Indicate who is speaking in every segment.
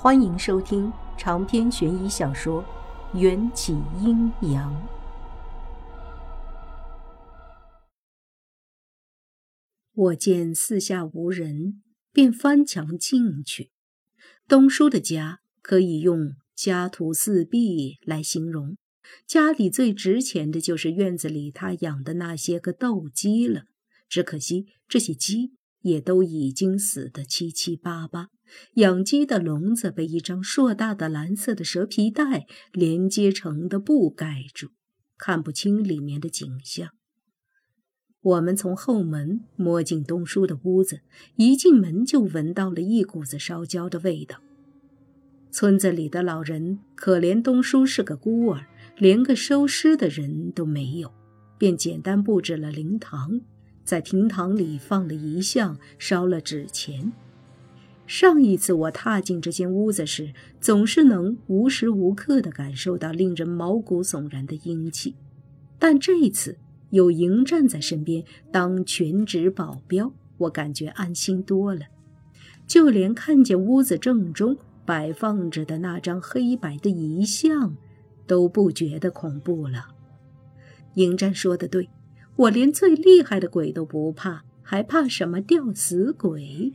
Speaker 1: 欢迎收听长篇悬疑小说《缘起阴阳》。我见四下无人，便翻墙进去。东叔的家可以用“家徒四壁”来形容，家里最值钱的就是院子里他养的那些个斗鸡了。只可惜这些鸡也都已经死得七七八八。养鸡的笼子被一张硕大的蓝色的蛇皮袋连接成的布盖住，看不清里面的景象。我们从后门摸进东叔的屋子，一进门就闻到了一股子烧焦的味道。村子里的老人可怜东叔是个孤儿，连个收尸的人都没有，便简单布置了灵堂，在厅堂里放了遗像，烧了纸钱。上一次我踏进这间屋子时，总是能无时无刻地感受到令人毛骨悚然的阴气，但这一次有迎战在身边当全职保镖，我感觉安心多了。就连看见屋子正中摆放着的那张黑白的遗像，都不觉得恐怖了。迎战说的对，我连最厉害的鬼都不怕，还怕什么吊死鬼？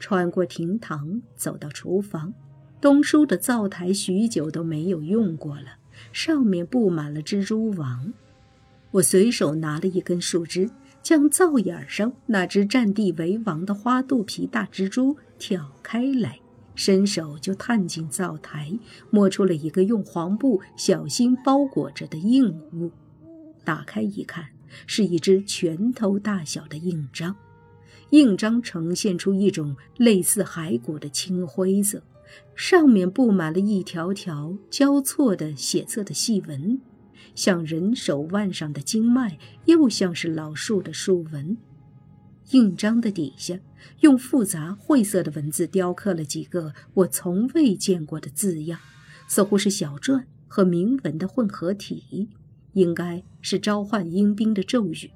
Speaker 1: 穿过厅堂，走到厨房。东叔的灶台许久都没有用过了，上面布满了蜘蛛网。我随手拿了一根树枝，将灶眼上那只占地为王的花肚皮大蜘蛛挑开来，伸手就探进灶台，摸出了一个用黄布小心包裹着的硬物。打开一看，是一只拳头大小的印章。印章呈现出一种类似骸骨的青灰色，上面布满了一条条交错的血色的细纹，像人手腕上的经脉，又像是老树的树纹。印章的底下用复杂晦涩的文字雕刻了几个我从未见过的字样，似乎是小篆和铭文的混合体，应该是召唤阴兵的咒语。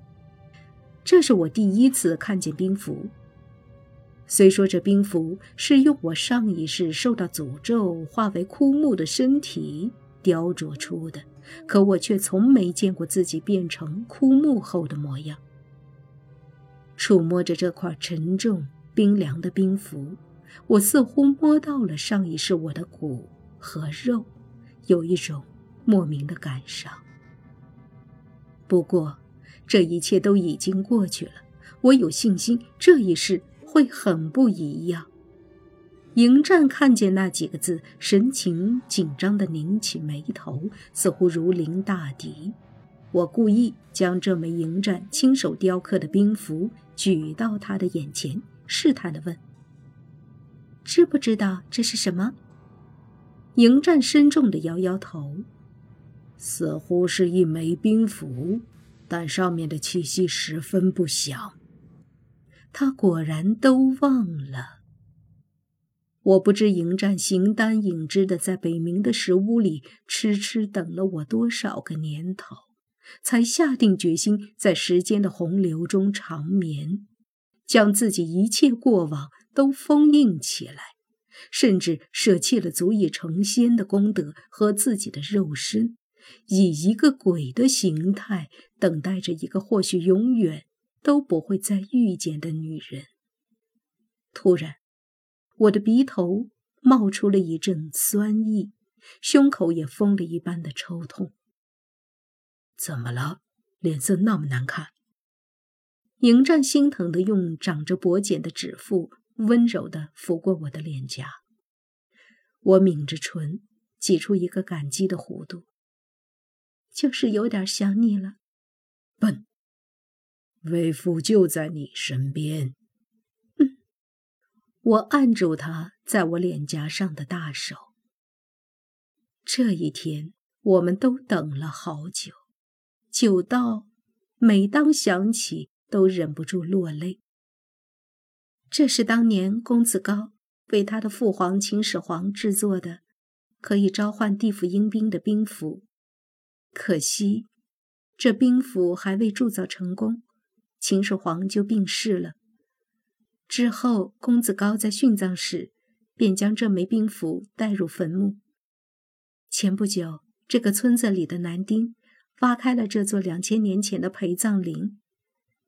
Speaker 1: 这是我第一次看见兵符。虽说这兵符是用我上一世受到诅咒化为枯木的身体雕琢出的，可我却从没见过自己变成枯木后的模样。触摸着这块沉重冰凉的兵符，我似乎摸到了上一世我的骨和肉，有一种莫名的感伤。不过。这一切都已经过去了，我有信心这一世会很不一样。迎战看见那几个字，神情紧张地拧起眉头，似乎如临大敌。我故意将这枚迎战亲手雕刻的兵符举到他的眼前，试探地问：“知不知道这是什么？”迎战深重地摇摇头：“
Speaker 2: 似乎是一枚兵符。”但上面的气息十分不祥。
Speaker 1: 他果然都忘了。我不知迎战形单影只的在北冥的石屋里痴痴等了我多少个年头，才下定决心在时间的洪流中长眠，将自己一切过往都封印起来，甚至舍弃了足以成仙的功德和自己的肉身。以一个鬼的形态，等待着一个或许永远都不会再遇见的女人。突然，我的鼻头冒出了一阵酸意，胸口也疯了一般的抽痛。
Speaker 2: 怎么了？脸色那么难看？
Speaker 1: 迎战心疼的用长着薄茧的指腹温柔的抚过我的脸颊。我抿着唇，挤出一个感激的弧度。就是有点想你了，
Speaker 2: 笨。为父就在你身边。
Speaker 1: 我按住他在我脸颊上的大手。这一天，我们都等了好久，久到每当想起都忍不住落泪。这是当年公子高为他的父皇秦始皇制作的，可以召唤地府阴兵的兵符。可惜，这兵符还未铸造成功，秦始皇就病逝了。之后，公子高在殉葬时便将这枚兵符带入坟墓。前不久，这个村子里的男丁挖开了这座两千年前的陪葬陵，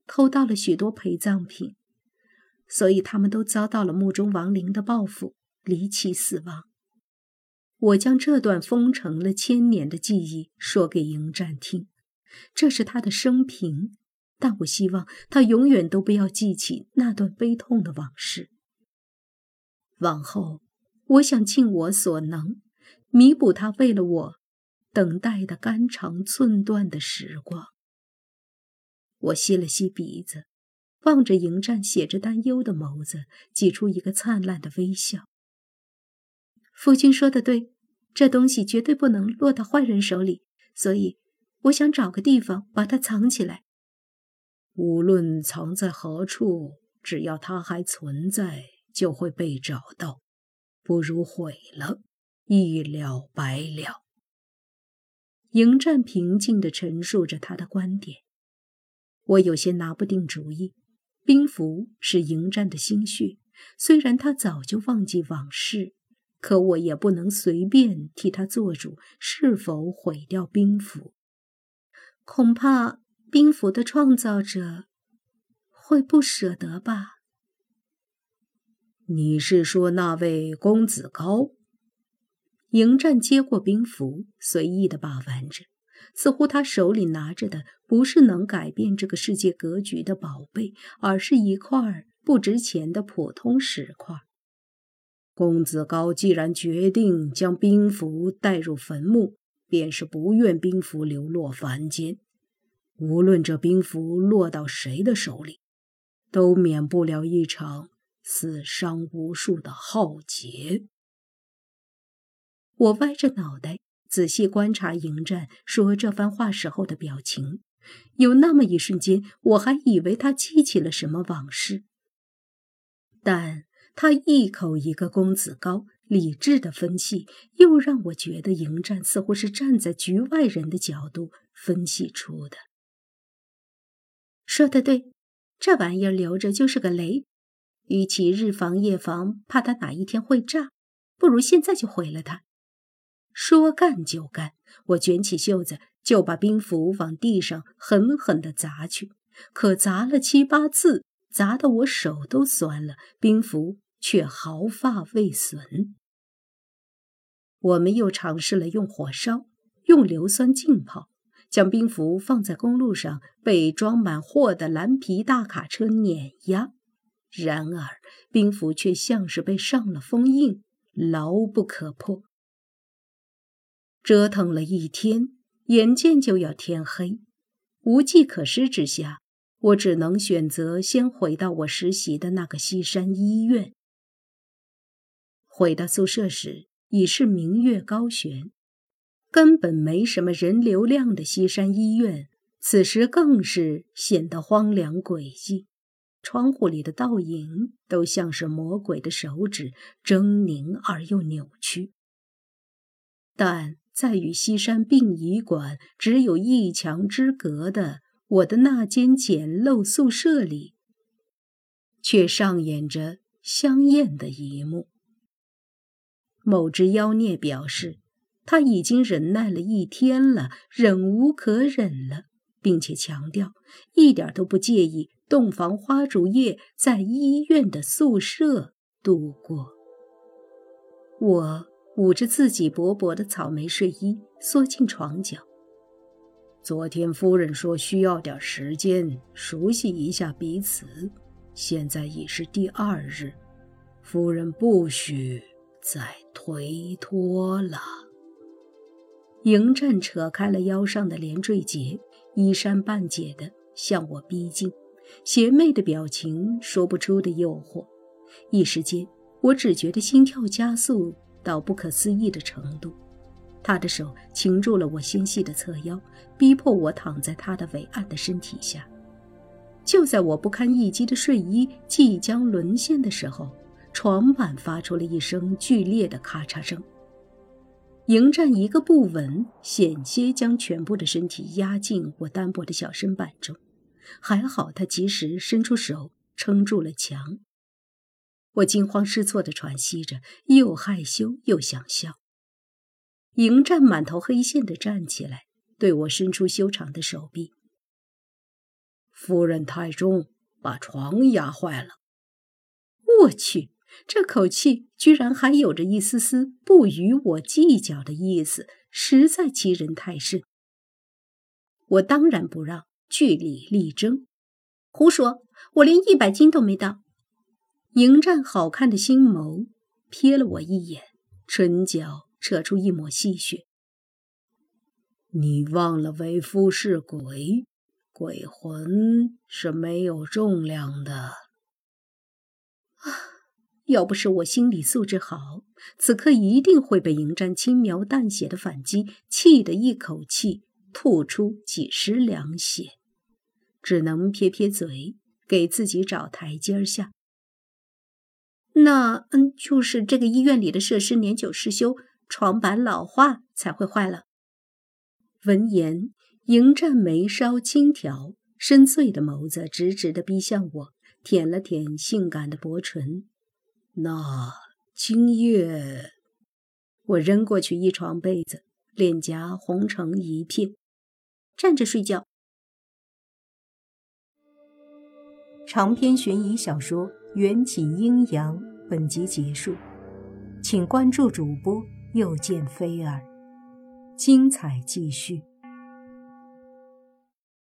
Speaker 1: 偷到了许多陪葬品，所以他们都遭到了墓中亡灵的报复，离奇死亡。我将这段封成了千年的记忆说给迎战听，这是他的生平，但我希望他永远都不要记起那段悲痛的往事。往后，我想尽我所能，弥补他为了我等待的肝肠寸断的时光。我吸了吸鼻子，望着迎战写着担忧的眸子，挤出一个灿烂的微笑。夫君说的对，这东西绝对不能落到坏人手里，所以我想找个地方把它藏起来。
Speaker 2: 无论藏在何处，只要它还存在，就会被找到。不如毁了，一了百了。
Speaker 1: 迎战平静地陈述着他的观点，我有些拿不定主意。兵符是迎战的心血，虽然他早就忘记往事。可我也不能随便替他做主，是否毁掉兵符？恐怕兵符的创造者会不舍得吧？
Speaker 2: 你是说那位公子高？
Speaker 1: 迎战接过兵符，随意的把玩着，似乎他手里拿着的不是能改变这个世界格局的宝贝，而是一块不值钱的普通石块。
Speaker 2: 公子高既然决定将兵符带入坟墓，便是不愿兵符流落凡间。无论这兵符落到谁的手里，都免不了一场死伤无数的浩劫。
Speaker 1: 我歪着脑袋仔细观察迎战说这番话时候的表情，有那么一瞬间，我还以为他记起了什么往事，但。他一口一个公子高，理智的分析，又让我觉得迎战似乎是站在局外人的角度分析出的。说的对，这玩意儿留着就是个雷，与其日防夜防，怕它哪一天会炸，不如现在就毁了它。说干就干，我卷起袖子就把兵符往地上狠狠地砸去，可砸了七八次，砸得我手都酸了，兵符。却毫发未损。我们又尝试了用火烧、用硫酸浸泡，将冰符放在公路上被装满货的蓝皮大卡车碾压。然而，冰符却像是被上了封印，牢不可破。折腾了一天，眼见就要天黑，无计可施之下，我只能选择先回到我实习的那个西山医院。回到宿舍时，已是明月高悬，根本没什么人流量的西山医院，此时更是显得荒凉诡异。窗户里的倒影都像是魔鬼的手指，狰狞而又扭曲。但在与西山殡仪馆只有一墙之隔的我的那间简陋宿舍里，却上演着香艳的一幕。某只妖孽表示，他已经忍耐了一天了，忍无可忍了，并且强调一点都不介意洞房花烛夜在医院的宿舍度过。我捂着自己薄薄的草莓睡衣，缩进床角。
Speaker 2: 昨天夫人说需要点时间熟悉一下彼此，现在已是第二日，夫人不许。再推脱了。迎战扯开了腰上的连缀结，衣衫半解的向我逼近，邪魅的表情，说不出的诱惑。一时间，我只觉得心跳加速到不可思议的程度。他的手擒住了我纤细的侧腰，逼迫我躺在他的伟岸的身体下。就在我不堪一击的睡衣即将沦陷的时候。床板发出了一声剧烈的咔嚓声，迎战一个不稳，险些将全部的身体压进我单薄的小身板中，还好他及时伸出手撑住了墙。
Speaker 1: 我惊慌失措地喘息着，又害羞又想笑。迎战满头黑线地站起来，对我伸出修长的手臂。
Speaker 2: 夫人太重，把床压坏了。
Speaker 1: 我去，这口气居然还有着一丝丝不与我计较的意思，实在欺人太甚。我当然不让，据理力争。胡说，我连一百斤都没到。迎战好看的星眸瞥了我一眼，唇角扯出一抹戏谑：“
Speaker 2: 你忘了为夫是鬼，鬼魂是没有重量的。”
Speaker 1: 要不是我心理素质好，此刻一定会被迎战轻描淡写的反击气得一口气吐出几十两血，只能撇撇嘴，给自己找台阶下。那嗯，就是这个医院里的设施年久失修，床板老化才会坏了。闻言，迎战眉梢轻挑，深邃的眸子直直的逼向我，舔了舔性感的薄唇。
Speaker 2: 那今夜，
Speaker 1: 我扔过去一床被子，脸颊红成一片，站着睡觉。长篇悬疑小说。缘起阴阳，本集结束，请关注主播，又见菲儿，精彩继续。